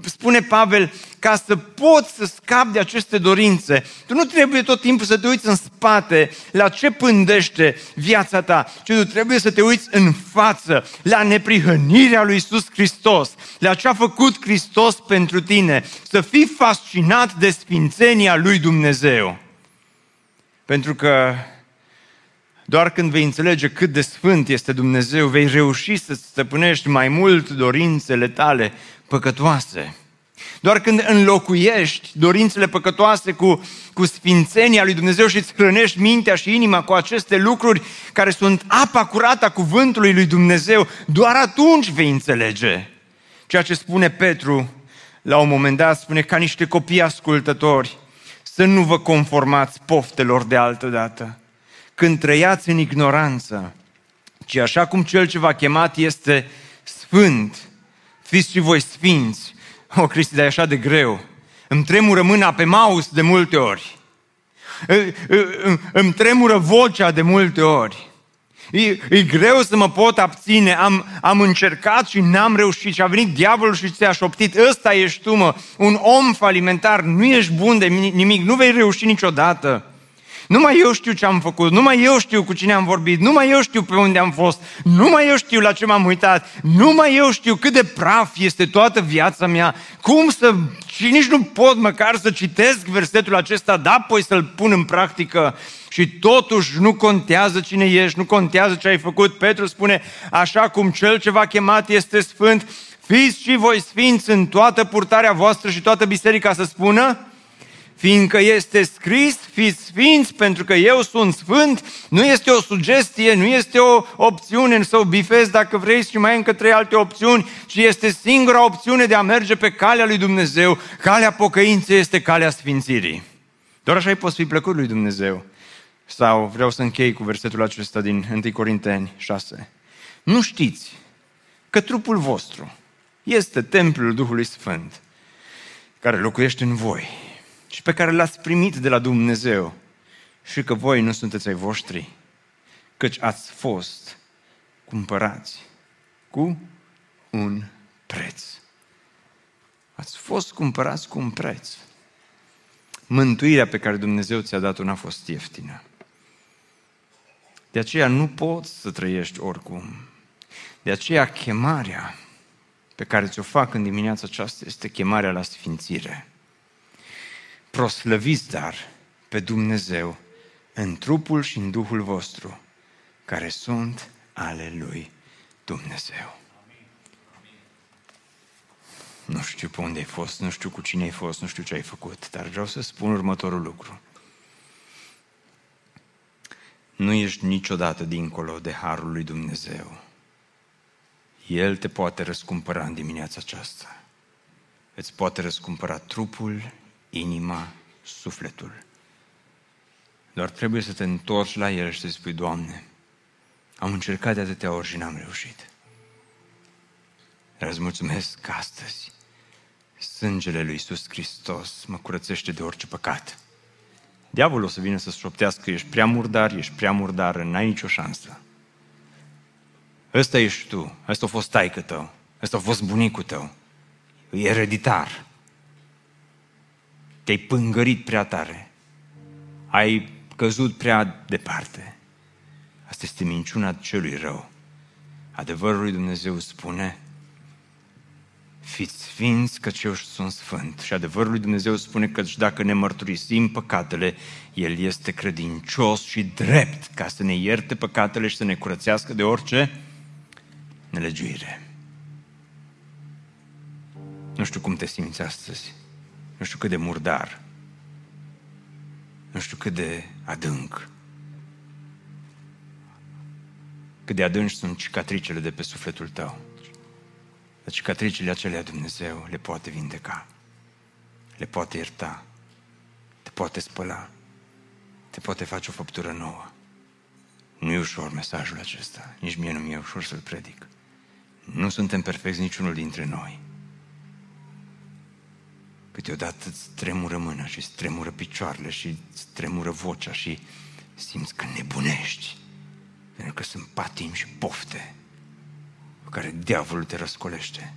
spune Pavel, ca să poți să scapi de aceste dorințe, tu nu trebuie tot timpul să te uiți în spate la ce pândește viața ta, ci tu trebuie să te uiți în față la neprihănirea lui Isus Hristos, la ce a făcut Hristos pentru tine, să fii fascinat de sfințenia lui Dumnezeu. Pentru că doar când vei înțelege cât de sfânt este Dumnezeu, vei reuși să stăpânești mai mult dorințele tale păcătoase. Doar când înlocuiești dorințele păcătoase cu, cu sfințenia lui Dumnezeu și îți hrănești mintea și inima cu aceste lucruri care sunt apa curată a cuvântului lui Dumnezeu, doar atunci vei înțelege ceea ce spune Petru la un moment dat, spune ca niște copii ascultători, să nu vă conformați poftelor de altă dată, când trăiați în ignoranță, ci așa cum cel ce v-a chemat este sfânt, fiți și voi sfinți, o, oh, Cristi, dar e așa de greu. Îmi tremură mâna pe mouse de multe ori. Îmi tremură vocea de multe ori. E, e greu să mă pot abține, am, am încercat și n-am reușit și a venit diavolul și ți-a șoptit, ăsta ești tu mă, un om falimentar, nu ești bun de nimic, nu vei reuși niciodată. Numai eu știu ce am făcut, numai eu știu cu cine am vorbit, numai eu știu pe unde am fost, numai eu știu la ce m-am uitat, numai eu știu cât de praf este toată viața mea, cum să... și nici nu pot măcar să citesc versetul acesta, da, apoi să-l pun în practică. Și totuși nu contează cine ești, nu contează ce ai făcut. Petru spune, așa cum cel ce v-a chemat este sfânt, fiți și voi sfinți în toată purtarea voastră și toată biserica să spună, fiindcă este scris, fiți sfinți pentru că eu sunt sfânt, nu este o sugestie, nu este o opțiune să o bifezi dacă vrei și mai încă trei alte opțiuni, ci este singura opțiune de a merge pe calea lui Dumnezeu. Calea pocăinței este calea sfințirii. Doar așa îi poți fi plăcut lui Dumnezeu. Sau vreau să închei cu versetul acesta din 1 Corinteni 6. Nu știți că trupul vostru este templul Duhului Sfânt care locuiește în voi și pe care l-ați primit de la Dumnezeu și că voi nu sunteți ai voștri, căci ați fost cumpărați cu un preț. Ați fost cumpărați cu un preț. Mântuirea pe care Dumnezeu ți-a dat-o n-a fost ieftină. De aceea nu poți să trăiești oricum. De aceea chemarea pe care ți-o fac în dimineața aceasta este chemarea la sfințire. Proslăviți dar pe Dumnezeu în trupul și în Duhul vostru, care sunt ale Lui Dumnezeu. Nu știu pe unde ai fost, nu știu cu cine ai fost, nu știu ce ai făcut, dar vreau să spun următorul lucru. Nu ești niciodată dincolo de harul lui Dumnezeu. El te poate răscumpăra în dimineața aceasta. Îți poate răscumpăra trupul, inima, sufletul. Doar trebuie să te întorci la El și să spui, Doamne, Am încercat de atâtea ori și n-am reușit. Dar îți mulțumesc că astăzi sângele lui Iisus Hristos mă curățește de orice păcat. Diavolul o să vină să șoptească, ești prea murdar, ești prea murdar, n-ai nicio șansă. Ăsta ești tu, ăsta a fost taică tău, ăsta a fost bunicul tău. E ereditar. Te-ai pângărit prea tare. Ai căzut prea departe. Asta este minciuna celui rău. Adevărul lui Dumnezeu spune, fiți sfinți că eu sunt sfânt. Și adevărul lui Dumnezeu spune că dacă ne mărturisim păcatele, El este credincios și drept ca să ne ierte păcatele și să ne curățească de orice nelegiuire. Nu știu cum te simți astăzi. Nu știu cât de murdar. Nu știu cât de adânc. Cât de adânci sunt cicatricele de pe sufletul tău. Dar cicatricile acelea Dumnezeu le poate vindeca. Le poate ierta. Te poate spăla. Te poate face o făptură nouă. Nu e ușor mesajul acesta. Nici mie nu mi-e ușor să-l predic. Nu suntem perfecți niciunul dintre noi. Câteodată îți tremură mâna și îți tremură picioarele și îți tremură vocea și simți că nebunești. Pentru că sunt patim și pofte cu care diavolul te răscolește.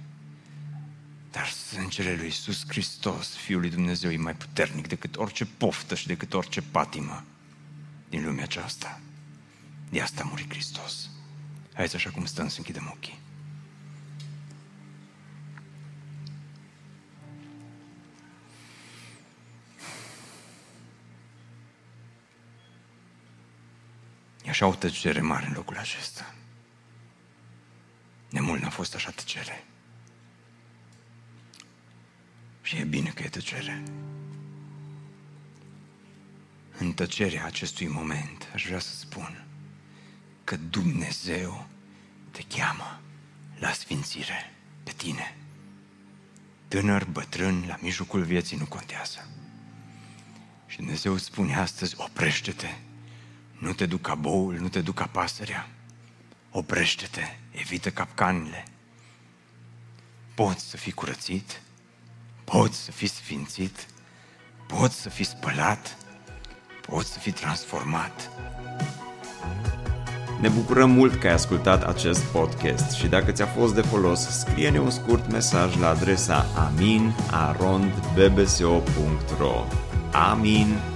Dar sângele lui Iisus Hristos, Fiul lui Dumnezeu, e mai puternic decât orice poftă și decât orice patimă din lumea aceasta. De asta a murit Hristos. Haideți așa cum stăm să închidem ochii. Așa o tăcere mare în locul acesta. Nemult n-a fost așa tăcere. Și e bine că e tăcere. În tăcerea acestui moment aș vrea să spun că Dumnezeu te cheamă la sfințire pe tine. Tânăr, bătrân, la mijlocul vieții nu contează. Și Dumnezeu spune astăzi, oprește-te, nu te duc ca boul, nu te duc ca pasărea, oprește-te, evită capcanele. Poți să fii curățit, poți să fii sfințit, poți să fii spălat, poți să fii transformat. Ne bucurăm mult că ai ascultat acest podcast și dacă ți-a fost de folos, scrie-ne un scurt mesaj la adresa aminarondbbso.ro aminarondbbso.ro